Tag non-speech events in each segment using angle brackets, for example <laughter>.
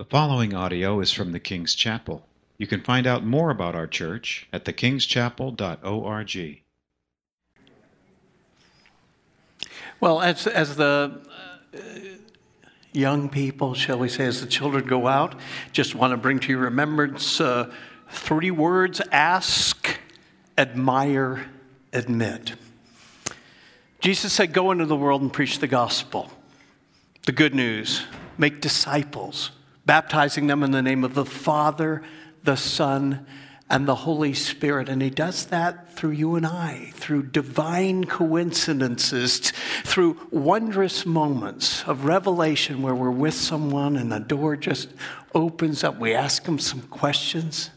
The following audio is from the King's Chapel. You can find out more about our church at thekingschapel.org. Well, as, as the uh, young people, shall we say, as the children go out, just want to bring to your remembrance uh, three words ask, admire, admit. Jesus said, Go into the world and preach the gospel, the good news, make disciples baptizing them in the name of the Father, the Son, and the Holy Spirit. And He does that through you and I, through divine coincidences, through wondrous moments of revelation where we're with someone and the door just opens up. We ask them some questions.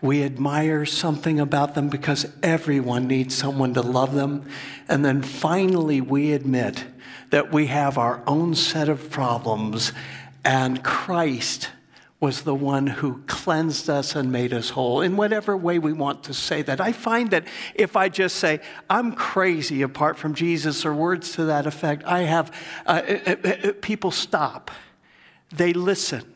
We admire something about them because everyone needs someone to love them. And then finally, we admit that we have our own set of problems and Christ was the one who cleansed us and made us whole in whatever way we want to say that. I find that if I just say, I'm crazy apart from Jesus, or words to that effect, I have uh, uh, uh, uh people stop, they listen,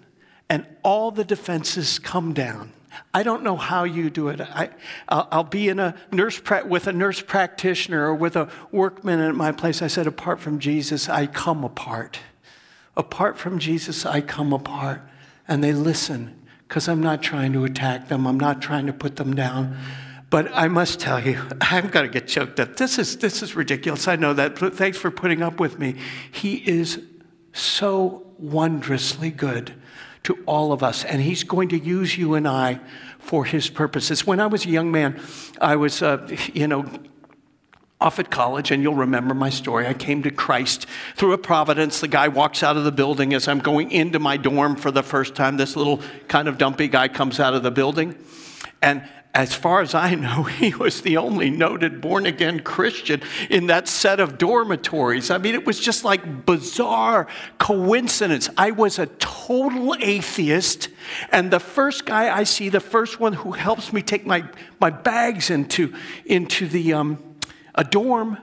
and all the defenses come down. I don't know how you do it. I, will be in a nurse pra- with a nurse practitioner or with a workman at my place. I said, apart from Jesus, I come apart. Apart from Jesus, I come apart. And they listen because I'm not trying to attack them, I'm not trying to put them down. But I must tell you, <laughs> I've got to get choked up. This is, this is ridiculous. I know that. But thanks for putting up with me. He is so wondrously good to all of us, and He's going to use you and I for His purposes. When I was a young man, I was, uh, you know, off at college, and you'll remember my story. I came to Christ through a providence. The guy walks out of the building as I'm going into my dorm for the first time. This little kind of dumpy guy comes out of the building. And as far as I know, <laughs> he was the only noted born again Christian in that set of dormitories. I mean, it was just like bizarre coincidence. I was a total atheist, and the first guy I see, the first one who helps me take my, my bags into, into the, um, a dorm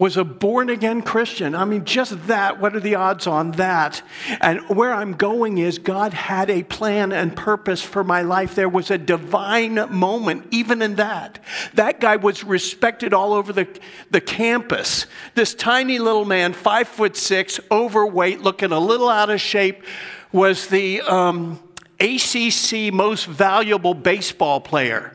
was a born again Christian. I mean, just that, what are the odds on that? And where I'm going is God had a plan and purpose for my life. There was a divine moment, even in that. That guy was respected all over the, the campus. This tiny little man, five foot six, overweight, looking a little out of shape, was the um, ACC most valuable baseball player.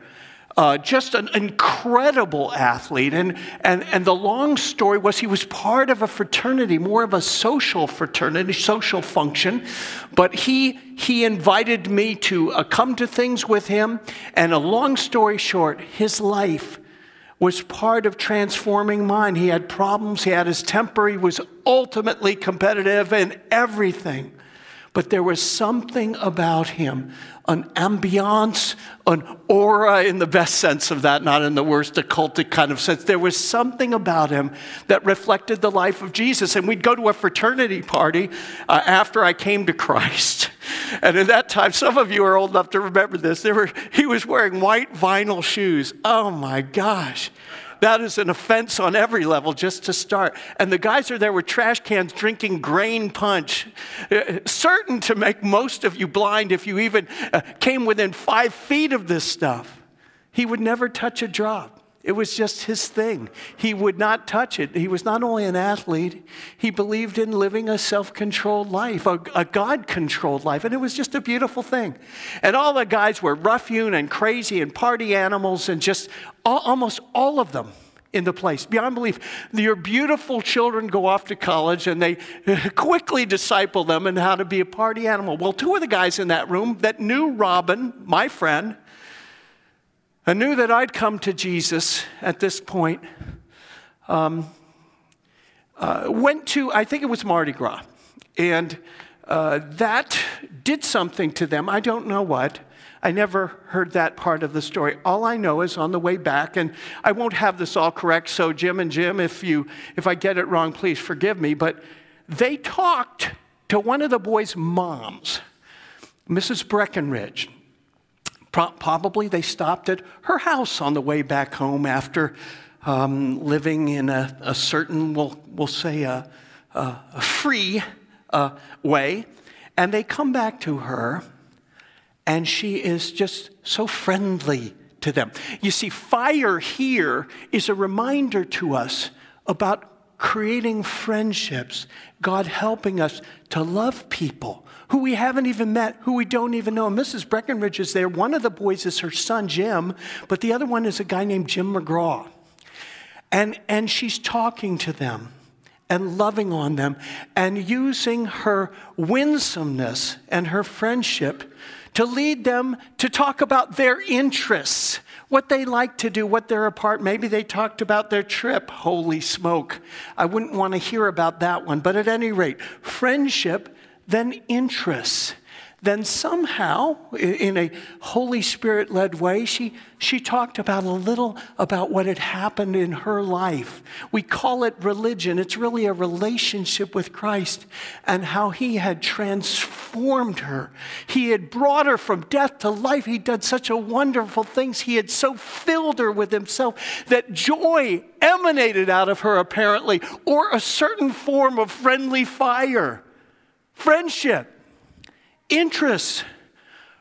Uh, just an incredible athlete. And, and, and the long story was he was part of a fraternity, more of a social fraternity, social function. But he, he invited me to uh, come to things with him. And a long story short, his life was part of transforming mine. He had problems, he had his temper, he was ultimately competitive in everything. But there was something about him an ambiance, an aura in the best sense of that, not in the worst occultic kind of sense. There was something about him that reflected the life of Jesus. And we'd go to a fraternity party uh, after I came to Christ. <laughs> And at that time, some of you are old enough to remember this. There Were, he was wearing white vinyl shoes. Oh my gosh. That is an offense on every level just to start. And the guys are there with trash cans drinking grain punch, uh, certain to make most of you blind if you even uh, came within five feet of this stuff. He would never touch a drop. It was just his thing. He would not touch it. He was not only an athlete, he believed in living a self controlled life, a, a God controlled life. And it was just a beautiful thing. And all the guys were hewn and crazy and party animals, and just all, almost all of them in the place. Beyond belief. Your beautiful children go off to college and they <laughs> quickly disciple them in how to be a party animal. Well, two of the guys in that room that knew Robin, my friend, I knew that I'd come to Jesus at this point. Um, uh, went to, I think it was Mardi Gras, and uh, that did something to them. I don't know what. I never heard that part of the story. All I know is on the way back, and I won't have this all correct, so Jim and Jim, if, you, if I get it wrong, please forgive me, but they talked to one of the boys' moms, Mrs. Breckenridge. Probably they stopped at her house on the way back home after um, living in a, a, certain, we'll, we'll say, a, a free uh, way. And they come back to her, and she is just so friendly to them. You see, fire here is a reminder to us about creating friendships, God helping us to love people who we haven't even met, who we don't even know. Mrs. Breckenridge is there. One of the boys is her son, Jim, but the other one is a guy named Jim McGraw. And, and she's talking to them and loving on them and using her winsomeness and her friendship to lead them to talk about their interests, what they like to do, what they're apart. Maybe they talked about their trip. Holy smoke. I wouldn't want to hear about that one. But at any rate, friendship, then interests then somehow, in a Holy Spirit led way, she, she talked about a little about what had happened in her life. We call it religion. It's really a relationship with Christ and how He had transformed her. He had brought her from death to life. He'd done such a wonderful things. He had so filled her with Himself that joy emanated out of her, apparently, or a certain form of friendly fire. Friendship interests,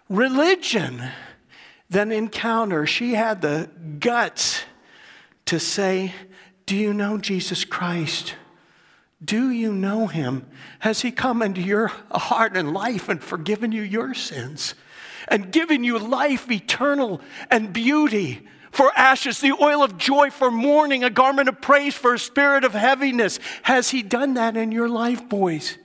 religion, then encounter. She had the guts to say, Do you know Jesus Christ? Do you know him? Has he come into your heart and life and forgiven you your sins and given you life eternal and beauty? For ashes, the oil of joy for mourning, a garment of praise for a spirit of heaviness. Has he done that in your life, boys?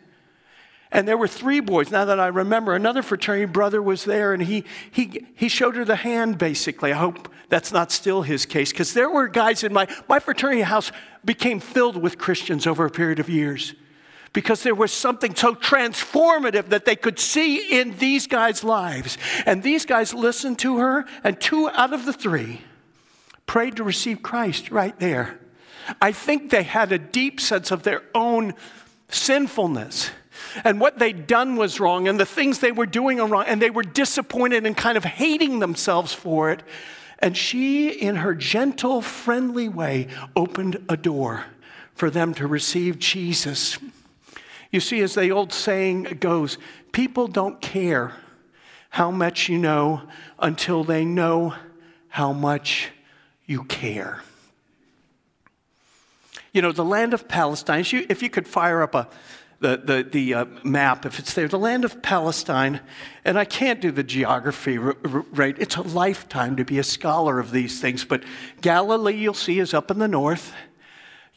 And there were three boys. Now that I remember, another fraternity brother was there and he, he, he showed her the hand, basically. I hope that's not still his case, because there were guys in my, my fraternity house became filled with Christians over a period of years because there was something so transformative that they could see in these guys' lives. And these guys listened to her, and two out of the three prayed to receive Christ right there. I think they had a deep sense of their own sinfulness and what they'd done was wrong and the things they were doing were wrong and they were disappointed and kind of hating themselves for it. And she, in her gentle, friendly way, opened a door for them to receive Jesus. You see, as the old saying goes, people don't care how much you know until they know how much you care. You know, the land of Palestine, if you could fire up a, the, the, the uh, map, if it's there, the land of Palestine, and I can't do the geography right. It's a lifetime to be a scholar of these things, but Galilee, you'll see, is up in the north.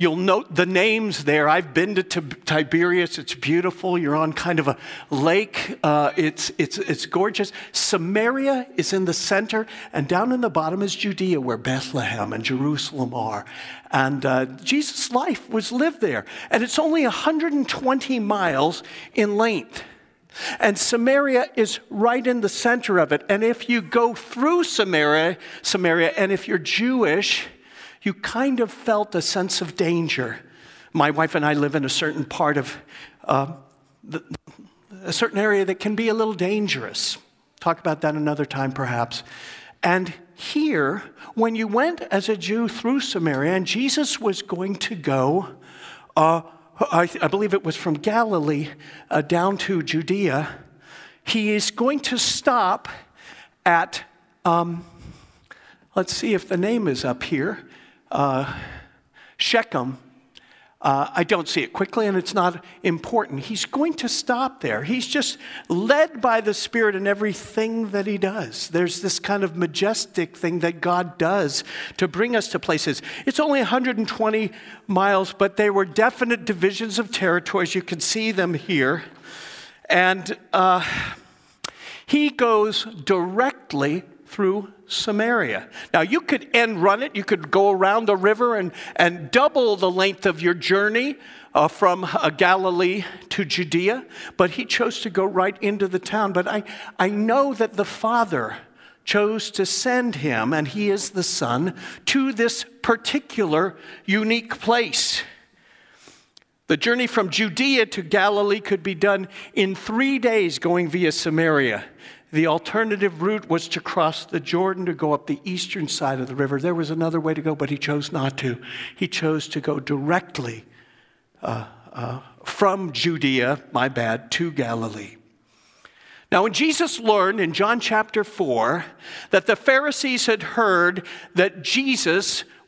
You'll note the names there. I've been to Tiberias. It's beautiful. You're on kind of a lake. Uh, it's, it's, it's gorgeous. Samaria is in the center, and down in the bottom is Judea, where Bethlehem and Jerusalem are. And uh, Jesus' life was lived there. And it's only 120 miles in length. And Samaria is right in the center of it. And if you go through Samaria, Samaria, and if you're Jewish, you kind of felt a sense of danger. My wife and I live in a certain part of uh, the, a certain area that can be a little dangerous. Talk about that another time, perhaps. And here, when you went as a Jew through Samaria, and Jesus was going to go, uh, I, I, believe it was from Galilee uh, down to Judea, he is going to stop at, um, let's see if the name is up here uh, Shechem, uh, I don't see it quickly and it's not important. He's going to stop there. He's just led by the Spirit in everything that he does. There's this kind of majestic thing that God does to bring us to places. It's only 120 miles, but they were definite divisions of territories. You can see them here. And uh, he goes directly through Samaria. Now, you could end run it, you could go around the river and, and double the length of your journey uh, from uh, Galilee to Judea, but he chose to go right into the town. But I, I know that the Father chose to send him, and he is the Son, to this particular unique place. The journey from Judea to Galilee could be done in three days going via Samaria. The alternative route was to cross the Jordan to go up the eastern side of the river. There was another way to go, but he chose not to. He chose to go directly uh, uh, from Judea, my bad, to Galilee. Now, when Jesus learned in John chapter 4 that the Pharisees had heard that Jesus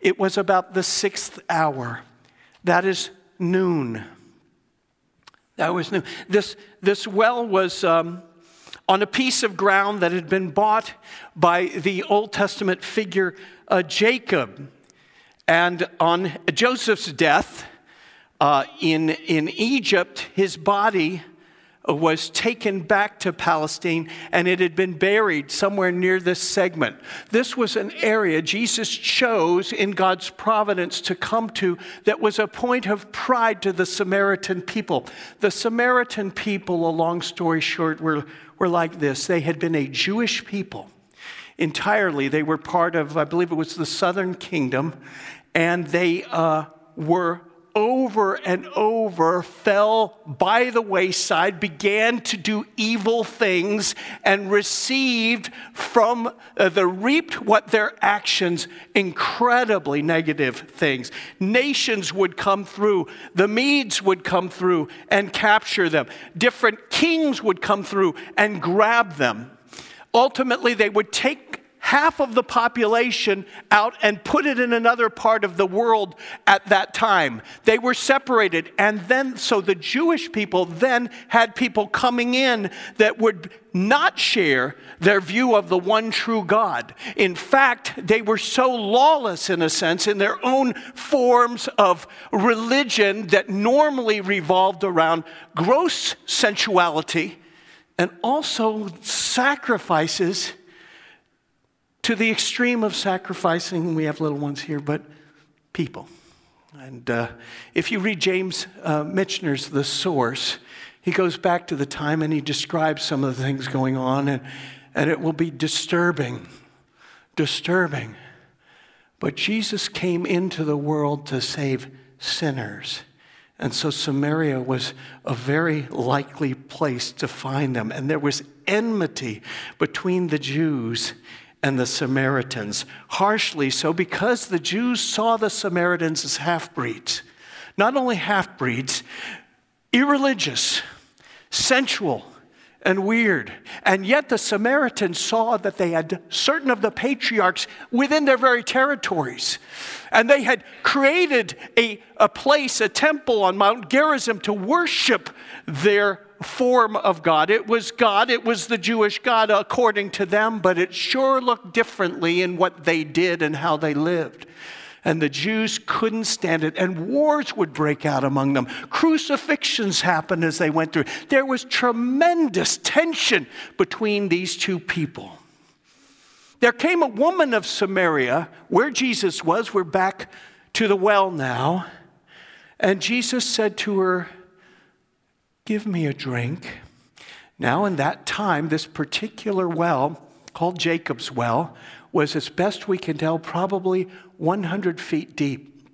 It was about the sixth hour. That is noon. That was noon. This, this well was um, on a piece of ground that had been bought by the Old Testament figure uh, Jacob. And on Joseph's death uh, in, in Egypt, his body was taken back to Palestine and it had been buried somewhere near this segment. This was an area Jesus chose in God's providence to come to that was a point of pride to the Samaritan people. The Samaritan people, a long story short, were, were like this they had been a Jewish people entirely. They were part of, I believe it was the southern kingdom, and they uh, were over and over fell by the wayside, began to do evil things, and received from uh, the reaped what their actions incredibly negative things. Nations would come through, the Medes would come through and capture them, different kings would come through and grab them. Ultimately, they would take half of the population out and put it in another part of the world at that time. They were separated. And then, so the Jewish people then had people coming in that would not share their view of the one true God. In fact, they were so lawless, in a sense, in their own forms of religion that normally revolved around gross sensuality and also sacrifices to the extreme of sacrificing, we have little ones here, but people. And uh, if you read James uh, Michener's The Source, he goes back to the time and he describes some of the things going on, and, and it will be disturbing, disturbing. But Jesus came into the world to save sinners. And so Samaria was a very likely place to find them. And there was enmity between the Jews and the Samaritans, harshly so because the Jews saw the Samaritans as half breeds. Not only half breeds, irreligious, sensual, and weird. And yet the Samaritans saw that they had certain of the patriarchs within their very territories. And they had created a, a place, a temple on Mount Gerizim to worship their form of God. It was God, it was the Jewish God according to them, but it sure looked differently in what they did and how they lived. And the Jews couldn't stand it, and wars would break out among them. Crucifixions happened as they went through. There was tremendous tension between these two people. There came a woman of Samaria where Jesus was. We're back to the well now. And Jesus said to her, Give me a drink. Now, in that time, this particular well, called Jacob's Well, was, as best we can tell, probably 100 feet deep.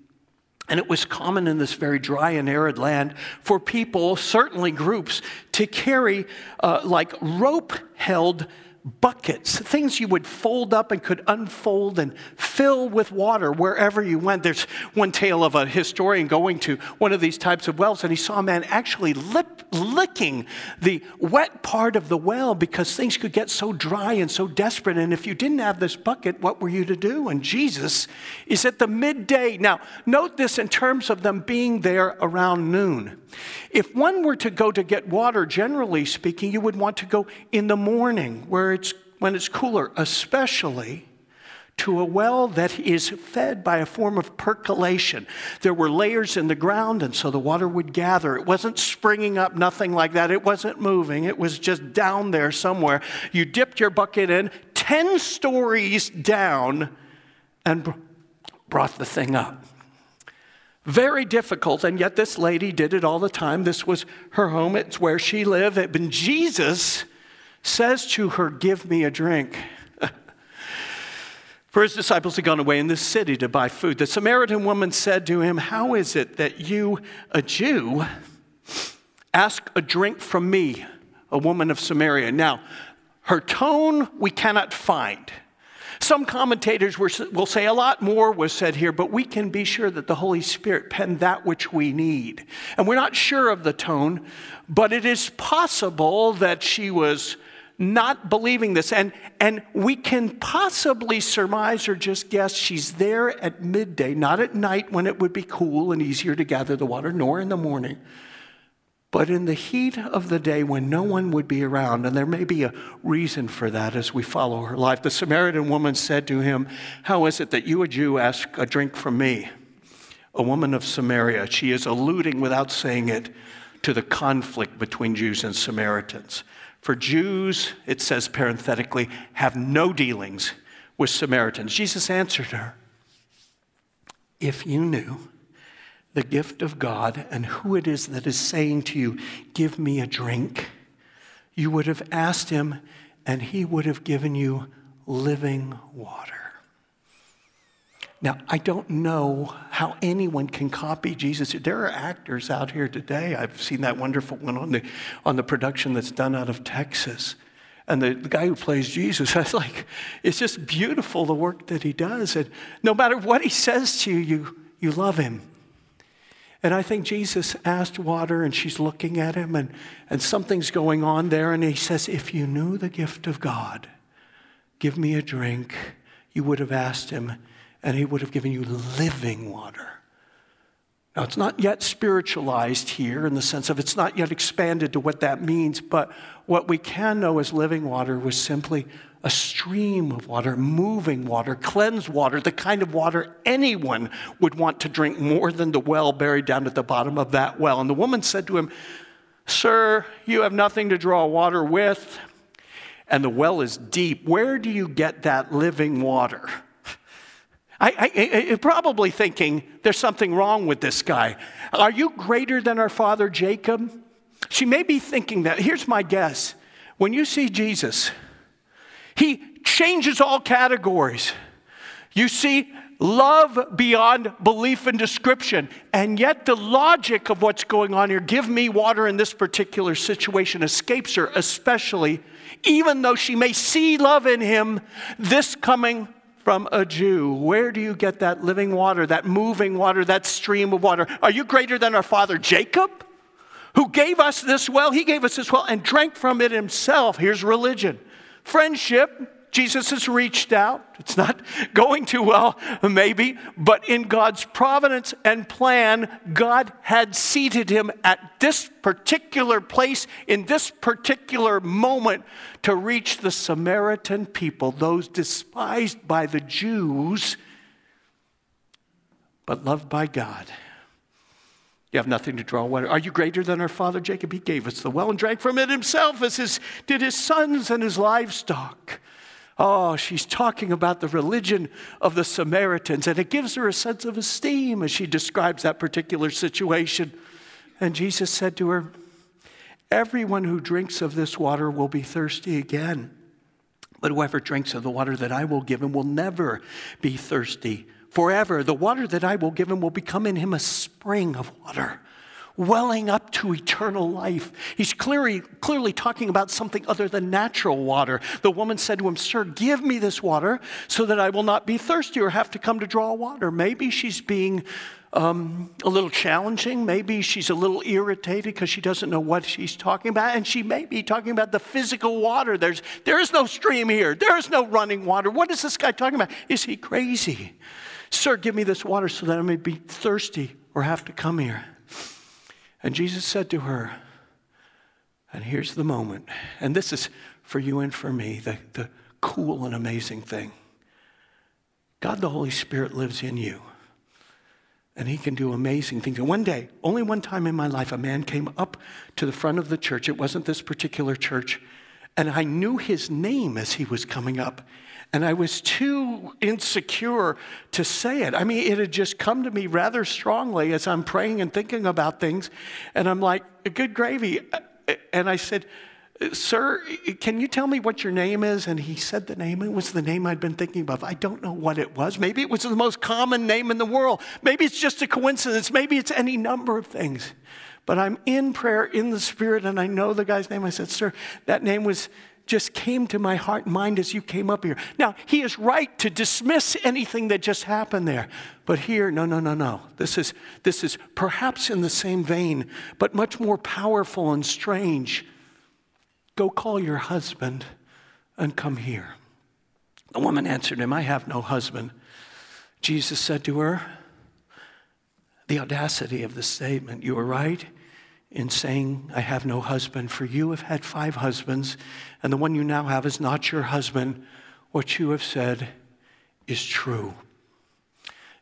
And it was common in this very dry and arid land for people, certainly groups, to carry uh, like rope held buckets, things you would fold up and could unfold and fill with water wherever you went. There's one tale of a historian going to one of these types of wells, and he saw a man actually lip, licking the wet part of the well because things could get so dry and so desperate. And if you didn't have this bucket, what were you to do? And Jesus is at the midday. Now, note this in terms of them being there around noon. If one were to go to get water, generally speaking, you would want to go in the morning where it's, when it's cooler, especially to a well that is fed by a form of percolation. There were layers in the ground, and so the water would gather. It wasn't springing up, nothing like that. It wasn't moving, it was just down there somewhere. You dipped your bucket in 10 stories down and brought the thing up. Very difficult, and yet this lady did it all the time. This was her home, it's where she lived. But Jesus says to her, Give me a drink. <laughs> For his disciples had gone away in the city to buy food. The Samaritan woman said to him, How is it that you, a Jew, ask a drink from me, a woman of Samaria? Now, her tone we cannot find. Some commentators will say a lot more was said here, but we can be sure that the Holy Spirit penned that which we need. And we're not sure of the tone, but it is possible that she was not believing this. And, and we can possibly surmise or just guess she's there at midday, not at night when it would be cool and easier to gather the water, nor in the morning, but in the heat of the day when no one would be around. And there may be a reason for that as we follow her life. The Samaritan woman said to him, How is it that you, a Jew, ask a drink from me? A woman of Samaria. She is alluding without saying it to the conflict between Jews and Samaritans. For Jews, it says parenthetically, have no dealings with Samaritans. Jesus answered her If you knew the gift of God and who it is that is saying to you, Give me a drink, you would have asked him, and he would have given you living water. Now, I don't know how anyone can copy Jesus. There are actors out here today. I've seen that wonderful one on the, on the production that's done out of Texas. And the, the guy who plays Jesus, <laughs> was like, it's just beautiful the work that he does. And no matter what he says to you, you, you love him. And I think Jesus asked water, and she's looking at him, and, and something's going on there. And he says, If you knew the gift of God, give me a drink, you would have asked him, and he would have given you living water. Now, it's not yet spiritualized here in the sense of it's not yet expanded to what that means, but what we can know as living water was simply a stream of water, moving water, cleansed water, the kind of water anyone would want to drink more than the well buried down at the bottom of that well. And the woman said to him, Sir, you have nothing to draw water with, and the well is deep. Where do you get that living water? I, I, I, probably thinking there's something wrong with this guy. Are you greater than our father Jacob? She may be thinking that. Here's my guess. When you see Jesus, he changes all categories. You see love beyond belief and description. And yet, the logic of what's going on here, give me water in this particular situation, escapes her, especially even though she may see love in him, this coming from a Jew. Where do you get that living water, that moving water, that stream of water? Are you greater than our father Jacob, who gave us this well? He gave us this well and drank from it himself. Here's religion friendship. Jesus has reached out. It's not <laughs> going too well, maybe, but in God's providence and plan, God had seated him at this particular place in this particular moment to reach the Samaritan people, those despised by the Jews, but loved by God. You have nothing to draw water. Are you greater than our father Jacob? He gave us the well and drank from it himself, as his, did his sons and his livestock. Oh, she's talking about the religion of the Samaritans, and it gives her a sense of esteem as she describes that particular situation. And Jesus said to her, Everyone who drinks of this water will be thirsty again. But whoever drinks of the water that I will give him will never be thirsty forever. The water that I will give him will become in him a spring of water welling up to eternal life. He's clearly, clearly talking about something other than natural water. The woman said to him, Sir, give me this water so that I will not be thirsty or have to come to draw water. Maybe she's being um, a little challenging. Maybe she's a little irritated because she doesn't know what she's talking about. And she may be talking about the physical water. There's, there is no stream here, there is no running water. What is this guy talking about? Is he crazy? Sir, give me this water so that I may be thirsty or have to come here. And Jesus said to her, and here's the moment, and this is for you and for me, the, the cool and amazing thing. God the Holy Spirit lives in you. And he can do amazing things. And one day, only one time in my life, a man came up to the front of the church. It wasn't this particular church. And I knew his name as he was coming up. And I was too insecure to say it. I mean, it had just come to me rather strongly as I'm praying and thinking about things. And I'm like, good gravy. And I said, Sir, can you tell me what your name is? And he said the name. It was the name I'd been thinking of. I don't know what it was. Maybe it was the most common name in the world. Maybe it's just a coincidence. Maybe it's any number of things. But I'm in prayer in the Spirit, and I know the guy's name. I said, Sir, that name was just came to my heart and mind as you came up here. Now, he is right to dismiss anything that just happened there. But here, no, no, no, no. This is, this is perhaps in the same vein, but much more powerful and strange. Go call your husband and come here. The woman answered him, I have no husband. Jesus said to her, The audacity of the statement, you are right in saying, I have no husband, for you have had five husbands, and the one you now have is not your husband. What you have said is true.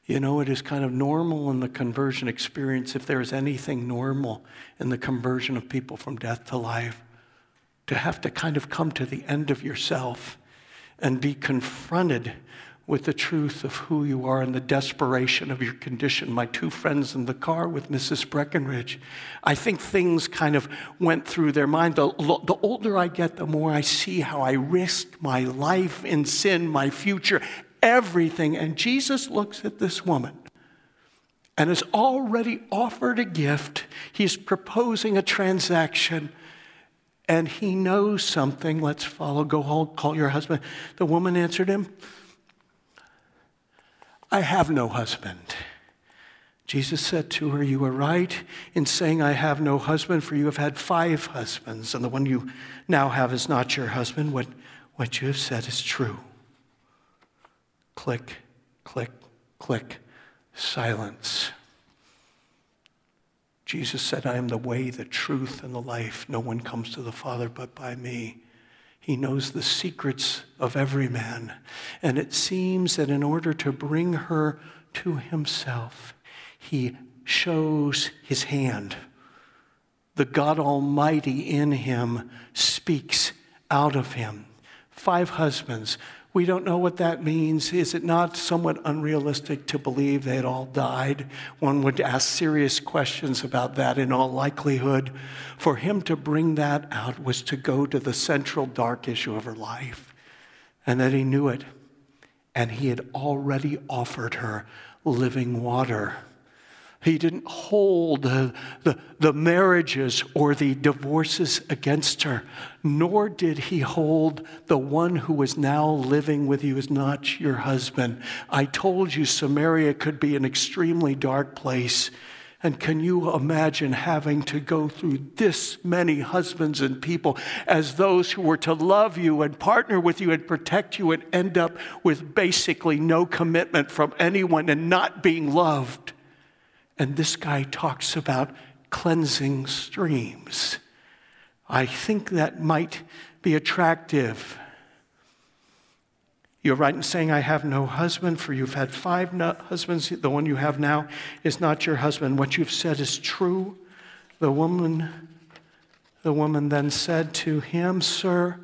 You know, it is kind of normal in the conversion experience, if there is anything normal in the conversion of people from death to life, to have to kind of come to the end of yourself and be confronted with the truth of who you are and the desperation of your condition. My two friends in the car with Mrs. Breckenridge, I think things kind of went through their mind. The, the older I get, the more I see how I risk my life in sin, my future, everything. And Jesus looks at this woman and has already offered a gift. He's proposing a transaction and he knows something. Let's follow. Go home, call your husband. The woman answered him, I have no husband. Jesus said to her, You are right in saying, I have no husband, for you have had five husbands, and the one you now have is not your husband. What, what you have said is true. Click, click, click, silence. Jesus said, I am the way, the truth, and the life. No one comes to the Father but by me. He knows the secrets of every man. And it seems that in order to bring her to himself, he shows his hand. The God Almighty in him speaks out of him. Five husbands, we don't know what that means. Is it not somewhat unrealistic to believe they had all died? One would ask serious questions about that in all likelihood. For him to bring that out was to go to the central dark issue of her life, and that he knew it. And he had already offered her living water. He didn't hold the, the, the, marriages or the divorces against her, nor did he hold the one who was now living with you as not your husband. I told you Samaria could be an extremely dark place. And can you imagine having to go through this many husbands and people as those who were to love you and partner with you and protect you and end up with basically no commitment from anyone and not being loved? And this guy talks about cleansing streams. I think that might be attractive. You're right in saying, I have no husband, for you've had five husbands. The one you have now is not your husband. What you've said is true. The woman, the woman then said to him, Sir,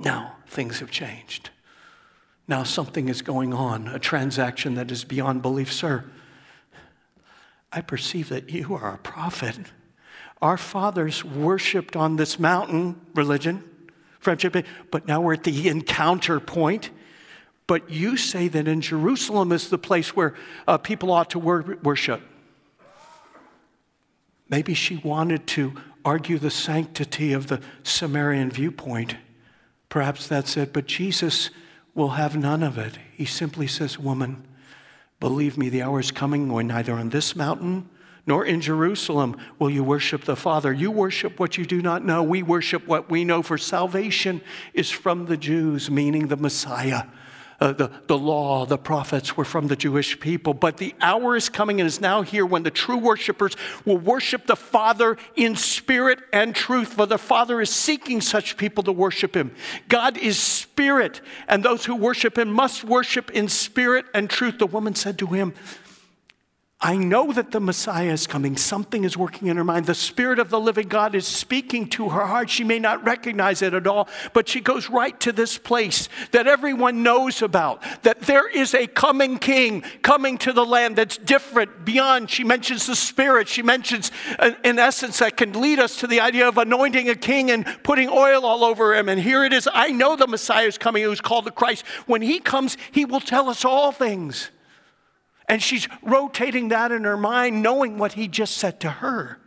now things have changed. Now something is going on, a transaction that is beyond belief. Sir, I perceive that you are a prophet. Our fathers worshiped on this mountain religion, friendship, but now we're at the encounter point. But you say that in Jerusalem is the place where uh, people ought to wor- worship. Maybe she wanted to argue the sanctity of the Samaritan viewpoint. Perhaps that's it, but Jesus will have none of it. He simply says, Woman, Believe me, the hour is coming when neither on this mountain nor in Jerusalem will you worship the Father. You worship what you do not know. We worship what we know, for salvation is from the Jews, meaning the Messiah. Uh, the, the law, the prophets were from the Jewish people. But the hour is coming and is now here when the true worshipers will worship the Father in spirit and truth, for the Father is seeking such people to worship Him. God is spirit, and those who worship Him must worship in spirit and truth. The woman said to him, I know that the Messiah is coming. Something is working in her mind. The Spirit of the living God is speaking to her heart. She may not recognize it at all, but she goes right to this place that everyone knows about that there is a coming king coming to the land that's different, beyond. She mentions the Spirit. She mentions, uh, in essence, that can lead us to the idea of anointing a king and putting oil all over him. And here it is I know the Messiah is coming, who's called the Christ. When he comes, he will tell us all things. And she's rotating that in her mind, knowing what he just said to her.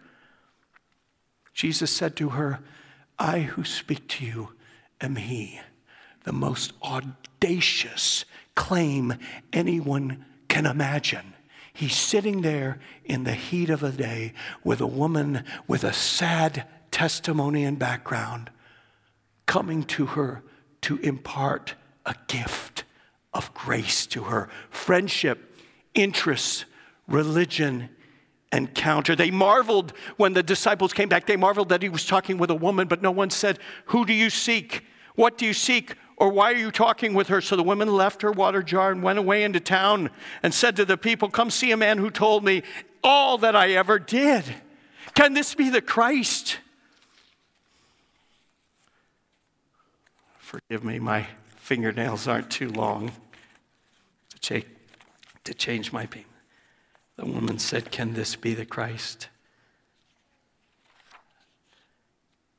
Jesus said to her, I who speak to you am he, the most audacious claim anyone can imagine. He's sitting there in the heat of the day with a woman with a sad testimony and background coming to her to impart a gift of grace to her. Friendship interests, religion, encounter. They marveled when the disciples came back. They marveled that he was talking with a woman, but no one said, Who do you seek? What do you seek? Or why are you talking with her? So the woman left her water jar and went away into town and said to the people, Come see a man who told me all that I ever did. Can this be the Christ? Forgive me, my fingernails aren't too long to take to change my payment. The woman said, Can this be the Christ?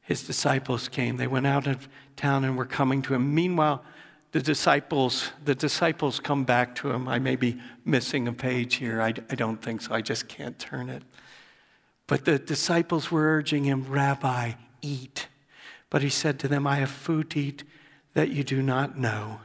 His disciples came. They went out of town and were coming to him. Meanwhile, the disciples, the disciples come back to him. I may be missing a page here. I, I don't think so. I just can't turn it. But the disciples were urging him, Rabbi, eat. But he said to them, I have food to eat that you do not know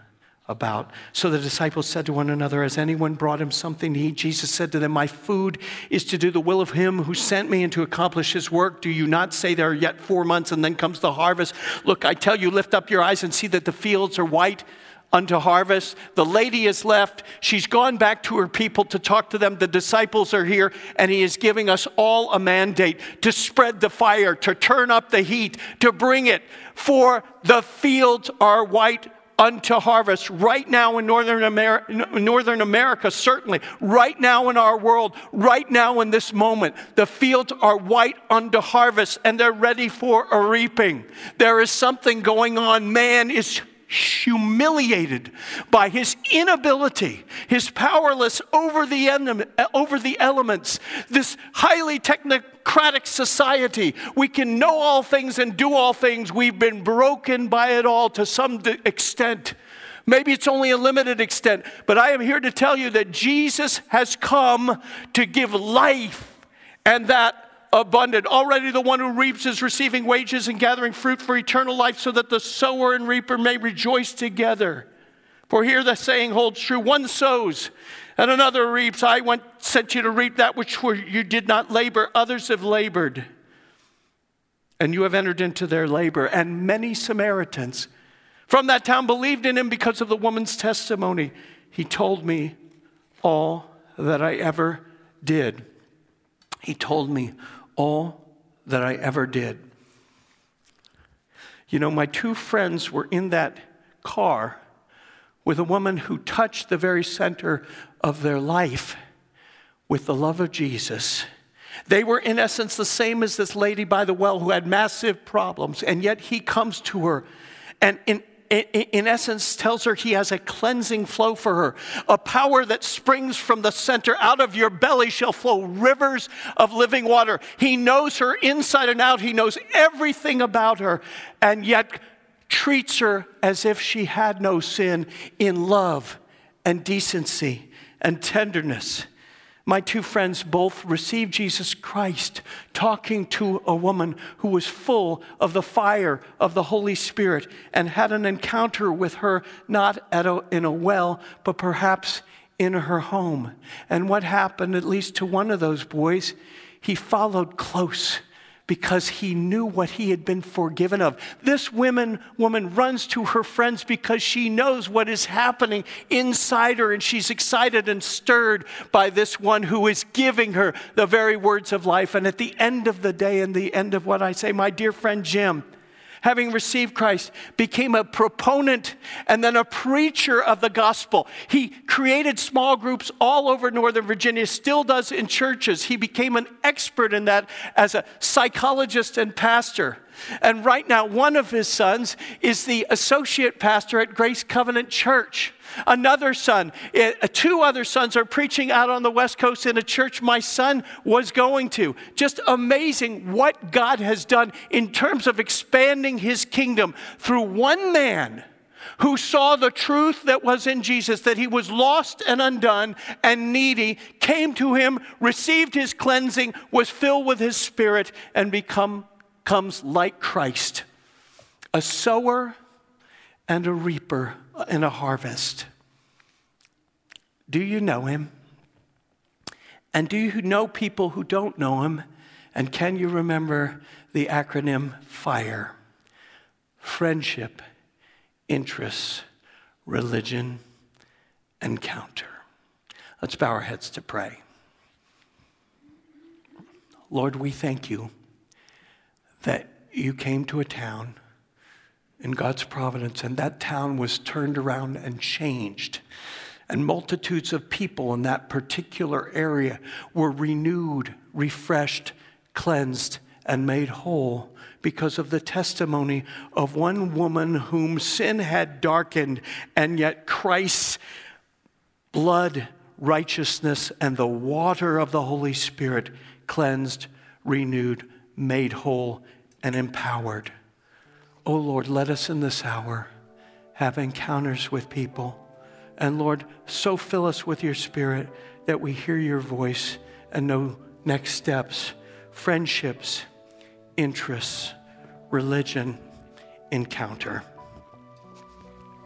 about. So the disciples said to one another, Has anyone brought him something to eat? Jesus said to them, My food is to do the will of him who sent me and to accomplish his work. Do you not say there are yet four months and then comes the harvest? Look, I tell you, lift up your eyes and see that the fields are white unto harvest. The lady is left. She's gone back to her people to talk to them. The disciples are here, and he is giving us all a mandate to spread the fire, to turn up the heat, to bring it. For the fields are white unto harvest right now in Northern America, Northern America, certainly, right now in our world, right now in this moment. The fields are white unto harvest and they're ready for a reaping. There is something going on. Man is humiliated by his inability, his powerless over the, enemy, over the elements, this highly technocratic society. We can know all things and do all things. We've been broken by it all to some extent. Maybe it's only a limited extent, but I am here to tell you that Jesus has come to give life and that abundant. Already the one who reaps is receiving wages and gathering fruit for eternal life, so that the sower and reaper may rejoice together. For here the saying holds true one sows and another reaps. I went, sent you to reap that which you did not labor, others have labored. And you have entered into their labor. And many Samaritans from that town believed in him because of the woman's testimony. He told me all that I ever did. He told me all that I ever did. You know, my two friends were in that car with a woman who touched the very center of their life with the love of Jesus. They were, in essence, the same as this lady by the well who had massive problems, and yet he comes to her. And in in essence, tells her he has a cleansing flow for her. A power that springs from the center. Out of your belly shall flow rivers of living water. He knows her inside and out. He knows everything about her, and yet treats her as if she had no sin in love and decency and tenderness my two friends both received Jesus Christ, talking to a woman who was full of the fire of the Holy Spirit and had an encounter with her, not a, in a well, but perhaps in her home. And what happened, at least to one of those boys, he followed close because he knew what he had been forgiven of. This woman, woman runs to her friends because she knows what is happening inside her and she's excited and stirred by this one who is giving her the very words of life. And at the end of the day and the end of what I say, my dear friend Jim, having received Christ, became a proponent and then a preacher of the gospel. He created small groups all over Northern Virginia, still does in churches. He became an expert in that as a psychologist and pastor. And right now, one of his sons is the associate pastor at Grace Covenant Church. Another son, eh, two other sons are preaching out on the West Coast in a church my son was going to. Just amazing what God has done in terms of expanding his kingdom through one man who saw the truth that was in Jesus, that he was lost and undone and needy, came to him, received his cleansing, was filled with his spirit, and become comes like Christ, a sower and a reaper in a harvest. Do you know him? And do you know people who don't know him? And can you remember the acronym FIRE? Friendship, interests, religion, encounter. Let's bow our heads to pray. Lord, we thank you that you came to a town in God's providence, and that town was turned around and changed. And multitudes of people in that particular area were renewed, refreshed, cleansed, and made whole because of the testimony of one woman whom sin had darkened, and yet Christ's blood, righteousness, and the water of the Holy Spirit cleansed, renewed, made whole, and empowered. Oh Lord, let us in this hour have encounters with people. And Lord, so fill us with your spirit that we hear your voice and know next steps, friendships, interests, religion, encounter.